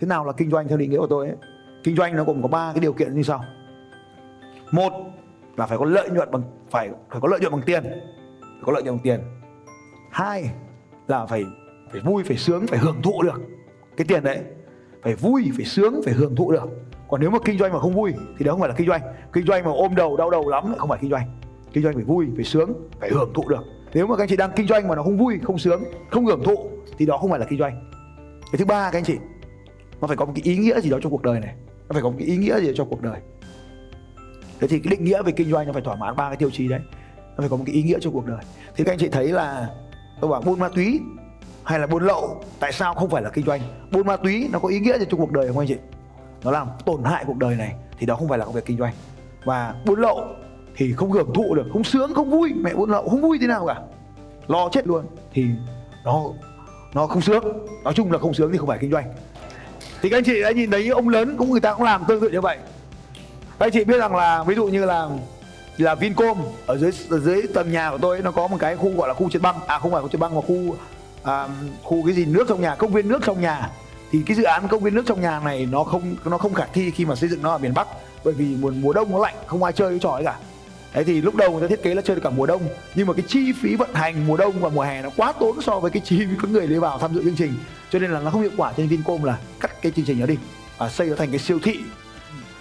thế nào là kinh doanh theo định nghĩa của tôi ấy? Kinh doanh nó gồm có ba cái điều kiện như sau. Một là phải có lợi nhuận bằng, phải phải có lợi nhuận bằng tiền, phải có lợi nhuận bằng tiền. Hai là phải phải vui, phải sướng, phải hưởng thụ được cái tiền đấy. Phải vui, phải sướng, phải hưởng thụ được. Còn nếu mà kinh doanh mà không vui thì đó không phải là kinh doanh. Kinh doanh mà ôm đầu, đau đầu lắm lại không phải kinh doanh. Kinh doanh phải vui, phải sướng, phải hưởng thụ được. Nếu mà các anh chị đang kinh doanh mà nó không vui, không sướng, không hưởng thụ thì đó không phải là kinh doanh. Cái thứ ba các anh chị nó phải có một cái ý nghĩa gì đó trong cuộc đời này. Nó phải có một cái ý nghĩa gì đó cho cuộc đời. Thế thì cái định nghĩa về kinh doanh nó phải thỏa mãn ba cái tiêu chí đấy. Nó phải có một cái ý nghĩa cho cuộc đời. Thì các anh chị thấy là tôi bảo buôn ma túy hay là buôn lậu, tại sao không phải là kinh doanh? Buôn ma túy nó có ý nghĩa gì trong cuộc đời không anh chị? Nó làm tổn hại cuộc đời này thì đó không phải là công việc kinh doanh. Và buôn lậu thì không hưởng thụ được, không sướng, không vui. Mẹ buôn lậu không vui thế nào cả. Lo chết luôn thì nó nó không sướng. Nói chung là không sướng thì không phải kinh doanh thì các anh chị đã nhìn thấy ông lớn cũng người ta cũng làm tương tự như vậy. Các anh chị biết rằng là ví dụ như là là Vincom ở dưới ở dưới tầng nhà của tôi nó có một cái khu gọi là khu trượt băng. À không phải khu trượt băng mà khu à, khu cái gì nước trong nhà công viên nước trong nhà. Thì cái dự án công viên nước trong nhà này nó không nó không khả thi khi mà xây dựng nó ở miền Bắc bởi vì mùa mùa đông nó lạnh không ai chơi cái trò ấy cả. Đấy, thì lúc đầu người ta thiết kế là chơi được cả mùa đông, nhưng mà cái chi phí vận hành mùa đông và mùa hè nó quá tốn so với cái chi phí có người đi vào tham dự chương trình. Cho nên là nó không hiệu quả cho nên Vincom là cắt cái chương trình đó đi và xây nó thành cái siêu thị.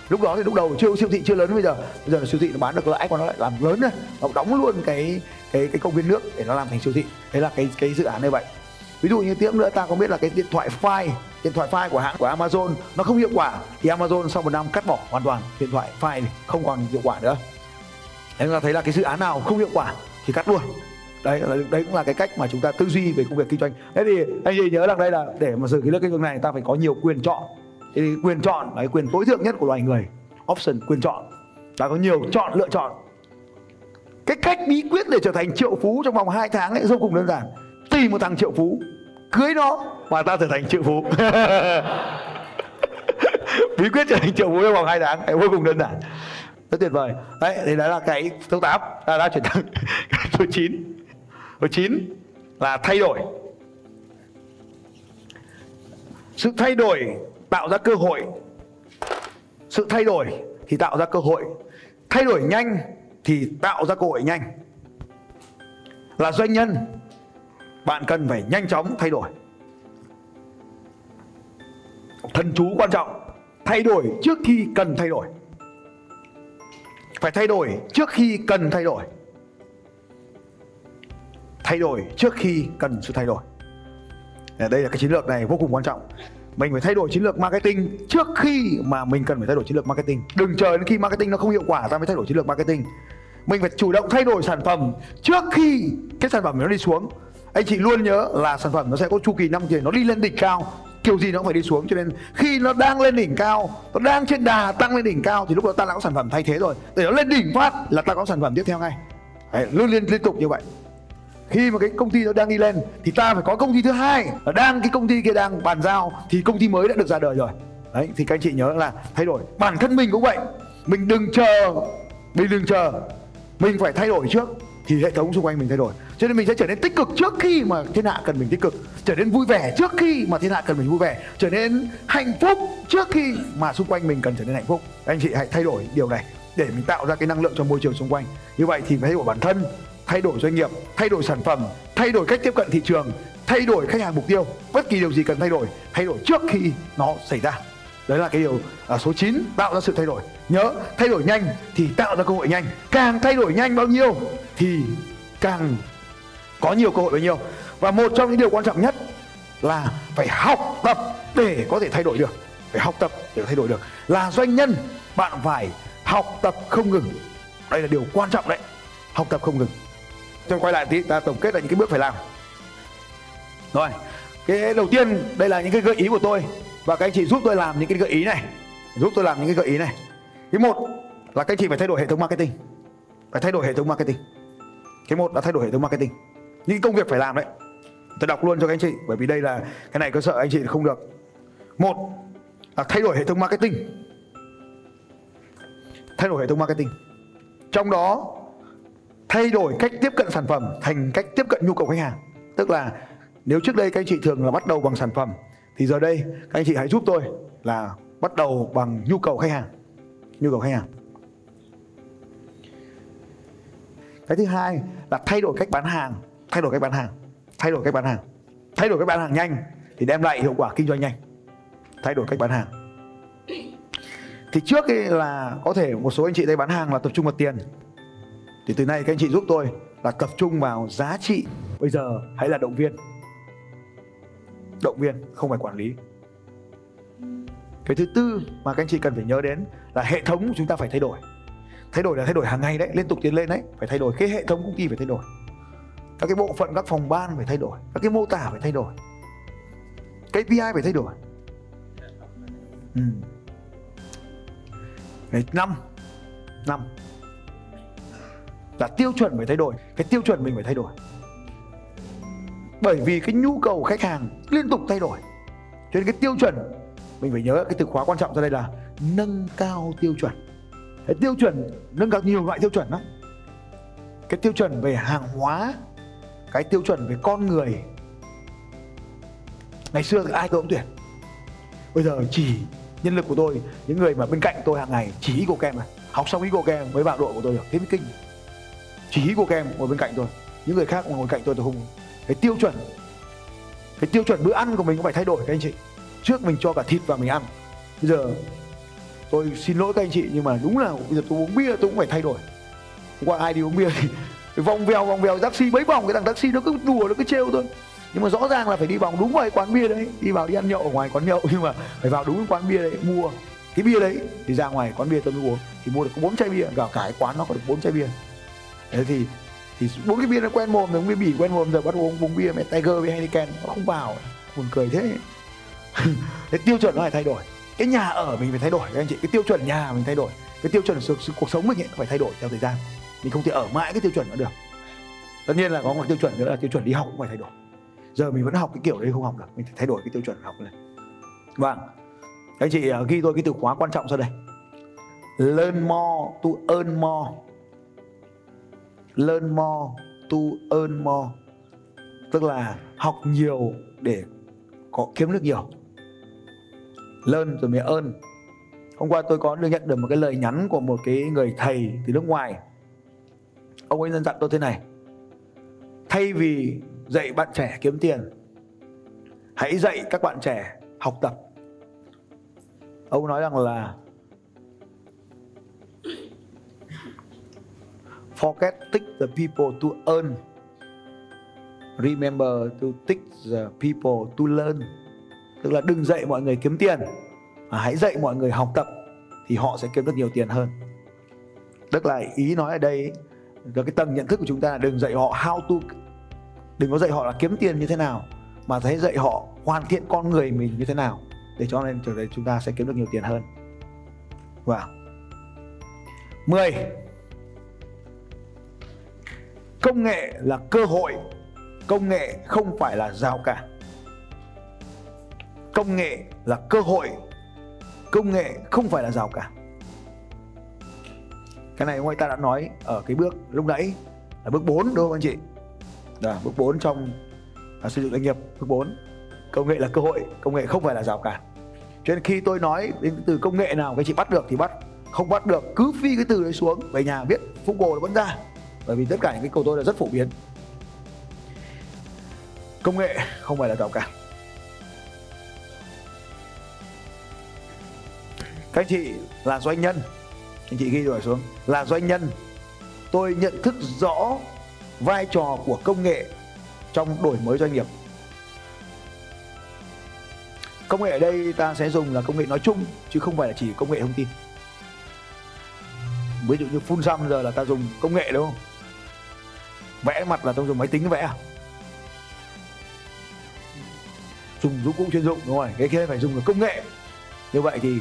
Lúc đó thì lúc đầu chưa siêu thị chưa lớn, bây giờ bây giờ là siêu thị nó bán được lãi của nó lại làm lớn rồi nó đóng luôn cái cái cái công viên nước để nó làm thành siêu thị. Đấy là cái cái dự án như vậy. Ví dụ như tiếp nữa, ta có biết là cái điện thoại file điện thoại file của hãng, của Amazon nó không hiệu quả. Thì Amazon sau một năm cắt bỏ hoàn toàn điện thoại file này không còn hiệu quả nữa đấy chúng ta thấy là cái dự án nào không hiệu quả thì cắt luôn. Đấy đấy cũng là cái cách mà chúng ta tư duy về công việc kinh doanh. Thế thì anh chị nhớ rằng đây là để mà xử lý lớp kinh việc này, ta phải có nhiều quyền chọn. Thế thì quyền chọn là cái quyền tối thượng nhất của loài người. Option, quyền chọn. Ta có nhiều chọn, lựa chọn. Cái cách bí quyết để trở thành triệu phú trong vòng 2 tháng ấy, vô cùng đơn giản. Tìm một thằng triệu phú, cưới nó và ta trở thành triệu phú. Bí quyết trở thành triệu phú trong vòng 2 tháng ấy, vô cùng đơn giản rất tuyệt vời. Đấy, thì đó là cái số 8 ta đã chuyển sang số 9 số 9 là thay đổi. Sự thay đổi tạo ra cơ hội. Sự thay đổi thì tạo ra cơ hội. Thay đổi nhanh thì tạo ra cơ hội nhanh. Là doanh nhân, bạn cần phải nhanh chóng thay đổi. Thần chú quan trọng, thay đổi trước khi cần thay đổi phải thay đổi trước khi cần thay đổi. Thay đổi trước khi cần sự thay đổi. Đây là cái chiến lược này vô cùng quan trọng. Mình phải thay đổi chiến lược marketing trước khi mà mình cần phải thay đổi chiến lược marketing. Đừng chờ đến khi marketing nó không hiệu quả, ta mới thay đổi chiến lược marketing. Mình phải chủ động thay đổi sản phẩm trước khi cái sản phẩm nó đi xuống. Anh chị luôn nhớ là sản phẩm nó sẽ có chu kỳ năm tiền nó đi lên đỉnh cao kiểu gì nó cũng phải đi xuống cho nên khi nó đang lên đỉnh cao nó đang trên đà tăng lên đỉnh cao thì lúc đó ta đã có sản phẩm thay thế rồi. Để nó lên đỉnh phát là ta có sản phẩm tiếp theo ngay. Đấy, luôn liên liên tục như vậy. Khi mà cái công ty nó đang đi lên thì ta phải có công ty thứ hai. Là đang cái công ty kia đang bàn giao thì công ty mới đã được ra đời rồi. Đấy thì các anh chị nhớ là thay đổi. Bản thân mình cũng vậy. Mình đừng chờ mình đừng chờ. Mình phải thay đổi trước thì hệ thống xung quanh mình thay đổi. Cho nên mình sẽ trở nên tích cực trước khi mà thiên hạ cần mình tích cực, trở nên vui vẻ trước khi mà thiên hạ cần mình vui vẻ, trở nên hạnh phúc trước khi mà xung quanh mình cần trở nên hạnh phúc. Anh chị hãy thay đổi điều này để mình tạo ra cái năng lượng cho môi trường xung quanh. Như vậy thì phải thay đổi bản thân, thay đổi doanh nghiệp, thay đổi sản phẩm, thay đổi cách tiếp cận thị trường, thay đổi khách hàng mục tiêu, bất kỳ điều gì cần thay đổi thay đổi trước khi nó xảy ra đấy là cái điều à, số 9 tạo ra sự thay đổi. Nhớ thay đổi nhanh thì tạo ra cơ hội nhanh. Càng thay đổi nhanh bao nhiêu thì càng có nhiều cơ hội bấy nhiêu. Và một trong những điều quan trọng nhất là phải học tập để có thể thay đổi được. Phải học tập để thay đổi được. Là doanh nhân bạn phải học tập không ngừng. Đây là điều quan trọng đấy. Học tập không ngừng. Tôi quay lại tí ta tổng kết lại những cái bước phải làm. Rồi cái đầu tiên đây là những cái gợi ý của tôi và các anh chị giúp tôi làm những cái gợi ý này. Giúp tôi làm những cái gợi ý này. Cái một là các anh chị phải thay đổi hệ thống marketing. Phải thay đổi hệ thống marketing. Cái một là thay đổi hệ thống marketing. Những công việc phải làm đấy. Tôi đọc luôn cho các anh chị, bởi vì đây là cái này có sợ anh chị không được. Một là thay đổi hệ thống marketing. Thay đổi hệ thống marketing. Trong đó, thay đổi cách tiếp cận sản phẩm thành cách tiếp cận nhu cầu khách hàng. Tức là nếu trước đây các anh chị thường là bắt đầu bằng sản phẩm thì giờ đây, các anh chị hãy giúp tôi là bắt đầu bằng nhu cầu khách hàng. Nhu cầu khách hàng. Cái thứ hai là thay đổi cách bán hàng. Thay đổi cách bán hàng. Thay đổi cách bán hàng. Thay đổi cách bán hàng nhanh thì đem lại hiệu quả kinh doanh nhanh. Thay đổi cách bán hàng. Thì trước ấy là có thể một số anh chị đây bán hàng là tập trung vào tiền. Thì từ nay các anh chị giúp tôi là tập trung vào giá trị. Bây giờ hãy là động viên động viên không phải quản lý. Cái thứ tư mà các anh chị cần phải nhớ đến là hệ thống của chúng ta phải thay đổi. Thay đổi là thay đổi hàng ngày đấy liên tục tiến lên đấy phải thay đổi. Cái hệ thống công ty phải thay đổi. Các cái bộ phận các phòng ban phải thay đổi. Các cái mô tả phải thay đổi. KPI phải thay đổi. Ừ. Đấy, năm. Năm. Là tiêu chuẩn phải thay đổi. Cái tiêu chuẩn mình phải thay đổi bởi vì cái nhu cầu khách hàng liên tục thay đổi. Cho nên cái tiêu chuẩn, mình phải nhớ cái từ khóa quan trọng ra đây là nâng cao tiêu chuẩn. Cái tiêu chuẩn, nâng cao nhiều loại tiêu chuẩn lắm. Cái tiêu chuẩn về hàng hóa, cái tiêu chuẩn về con người. Ngày xưa thì ai tôi cũng tuyển. Bây giờ chỉ nhân lực của tôi, những người mà bên cạnh tôi hàng ngày chỉ ý của kem này học xong ý của kem mới vào đội của tôi được. Thế mới kinh. Chỉ ý của kem ngồi bên cạnh tôi. Những người khác ngồi cạnh tôi tôi không cái tiêu chuẩn, cái tiêu chuẩn bữa ăn của mình cũng phải thay đổi, các anh chị. Trước mình cho cả thịt vào mình ăn. Bây giờ tôi xin lỗi các anh chị, nhưng mà đúng là bây giờ tôi uống bia tôi cũng phải thay đổi. Hôm qua ai đi uống bia thì vòng vèo vòng vèo, taxi, mấy vòng, cái thằng taxi nó cứ đùa, nó cứ trêu thôi. Nhưng mà rõ ràng là phải đi vòng đúng vào cái quán bia đấy, đi vào đi ăn nhậu ở ngoài quán nhậu, nhưng mà phải vào đúng cái quán bia đấy, mua cái bia đấy, thì ra ngoài quán bia tôi mới uống. Thì mua được có bốn chai bia cả cái quán nó có được bốn chai bia. Thế thì thì bốn cái bia nó quen mồm rồi bia bỉ quen mồm rồi bắt uống uống bia mẹ Tiger với Heineken nó không vào. Buồn cười thế. Cái tiêu chuẩn nó phải thay đổi. Cái nhà ở mình phải thay đổi các anh chị. Cái tiêu chuẩn nhà mình thay đổi. Cái tiêu chuẩn sự, sự cuộc sống mình ấy phải thay đổi theo thời gian. Mình không thể ở mãi cái tiêu chuẩn đó được. Tất nhiên là có một tiêu chuẩn nữa là tiêu chuẩn đi học cũng phải thay đổi. Giờ mình vẫn học cái kiểu đấy không học được mình phải thay đổi cái tiêu chuẩn học lên. Vâng. Các anh chị à, ghi tôi cái từ khóa quan trọng sau đây. Learn more to earn more learn more, to earn more. Tức là học nhiều để có kiếm được nhiều. Learn rồi mới earn. Hôm qua tôi có được nhận được một cái lời nhắn của một cái người thầy từ nước ngoài. Ông ấy dân dặn tôi thế này. Thay vì dạy bạn trẻ kiếm tiền, hãy dạy các bạn trẻ học tập. Ông nói rằng là forget teach the people to earn. Remember to teach the people to learn. Tức là đừng dạy mọi người kiếm tiền, mà hãy dạy mọi người học tập, thì họ sẽ kiếm được nhiều tiền hơn. Tức là ý nói ở đây là cái tầng nhận thức của chúng ta là đừng dạy họ how to, đừng có dạy họ là kiếm tiền như thế nào, mà hãy dạy họ hoàn thiện con người mình như thế nào, để cho nên trở thành chúng ta sẽ kiếm được nhiều tiền hơn. Wow. 10 công nghệ là cơ hội công nghệ không phải là rào cản. Công nghệ là cơ hội công nghệ không phải là rào cản. Cái này ông ta đã nói ở cái bước lúc nãy là bước 4 đúng không anh chị? Là bước 4 trong à, xây dựng doanh nghiệp bước 4 công nghệ là cơ hội công nghệ không phải là rào cản. Cho nên khi tôi nói đến từ công nghệ nào các chị bắt được thì bắt không bắt được cứ phi cái từ đấy xuống về nhà viết phúc bồ nó vẫn ra bởi vì tất cả những cái câu tôi là rất phổ biến. Công nghệ không phải là rào cản. Các anh chị là doanh nhân. Anh chị ghi rồi xuống. Là doanh nhân. Tôi nhận thức rõ vai trò của công nghệ trong đổi mới doanh nghiệp. Công nghệ ở đây ta sẽ dùng là công nghệ nói chung, chứ không phải là chỉ công nghệ thông tin. Ví dụ như phun xăm giờ là ta dùng công nghệ, đúng không? Vẽ mặt là ta dùng máy tính vẽ à? dùng dụng cụ chuyên dụng, đúng rồi. Cái kia phải dùng là công nghệ. Như vậy thì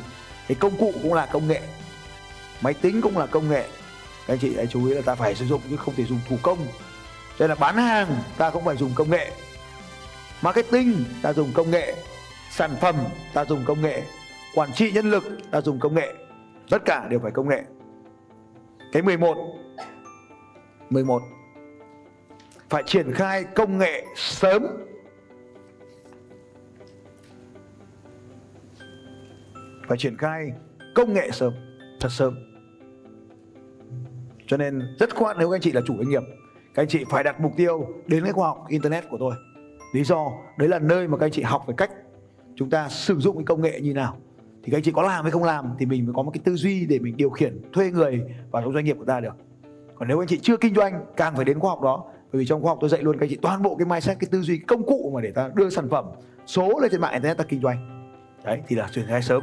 cái công cụ cũng là công nghệ. Máy tính cũng là công nghệ. Các anh chị hãy chú ý là ta phải sử dụng chứ không thể dùng thủ công. Cho nên là bán hàng, ta cũng phải dùng công nghệ. Marketing, ta dùng công nghệ. Sản phẩm, ta dùng công nghệ. Quản trị nhân lực, ta dùng công nghệ. Tất cả đều phải công nghệ. Cái 11 11 phải triển khai công nghệ sớm. Phải triển khai công nghệ sớm, thật sớm. Cho nên rất khoát nếu các anh chị là chủ doanh nghiệp, các anh chị phải đặt mục tiêu đến cái khoa học internet của tôi. Lý do đấy là nơi mà các anh chị học về cách chúng ta sử dụng cái công nghệ như nào. Thì các anh chị có làm hay không làm thì mình mới có một cái tư duy để mình điều khiển thuê người vào trong doanh nghiệp của ta được. Còn nếu anh chị chưa kinh doanh, càng phải đến khoa học đó bởi vì trong khoa học tôi dạy luôn, các anh chị, toàn bộ cái mindset, cái tư duy, cái công cụ mà để ta đưa sản phẩm số lên trên mạng internet ta kinh doanh. Đấy, thì là chuyển khai sớm.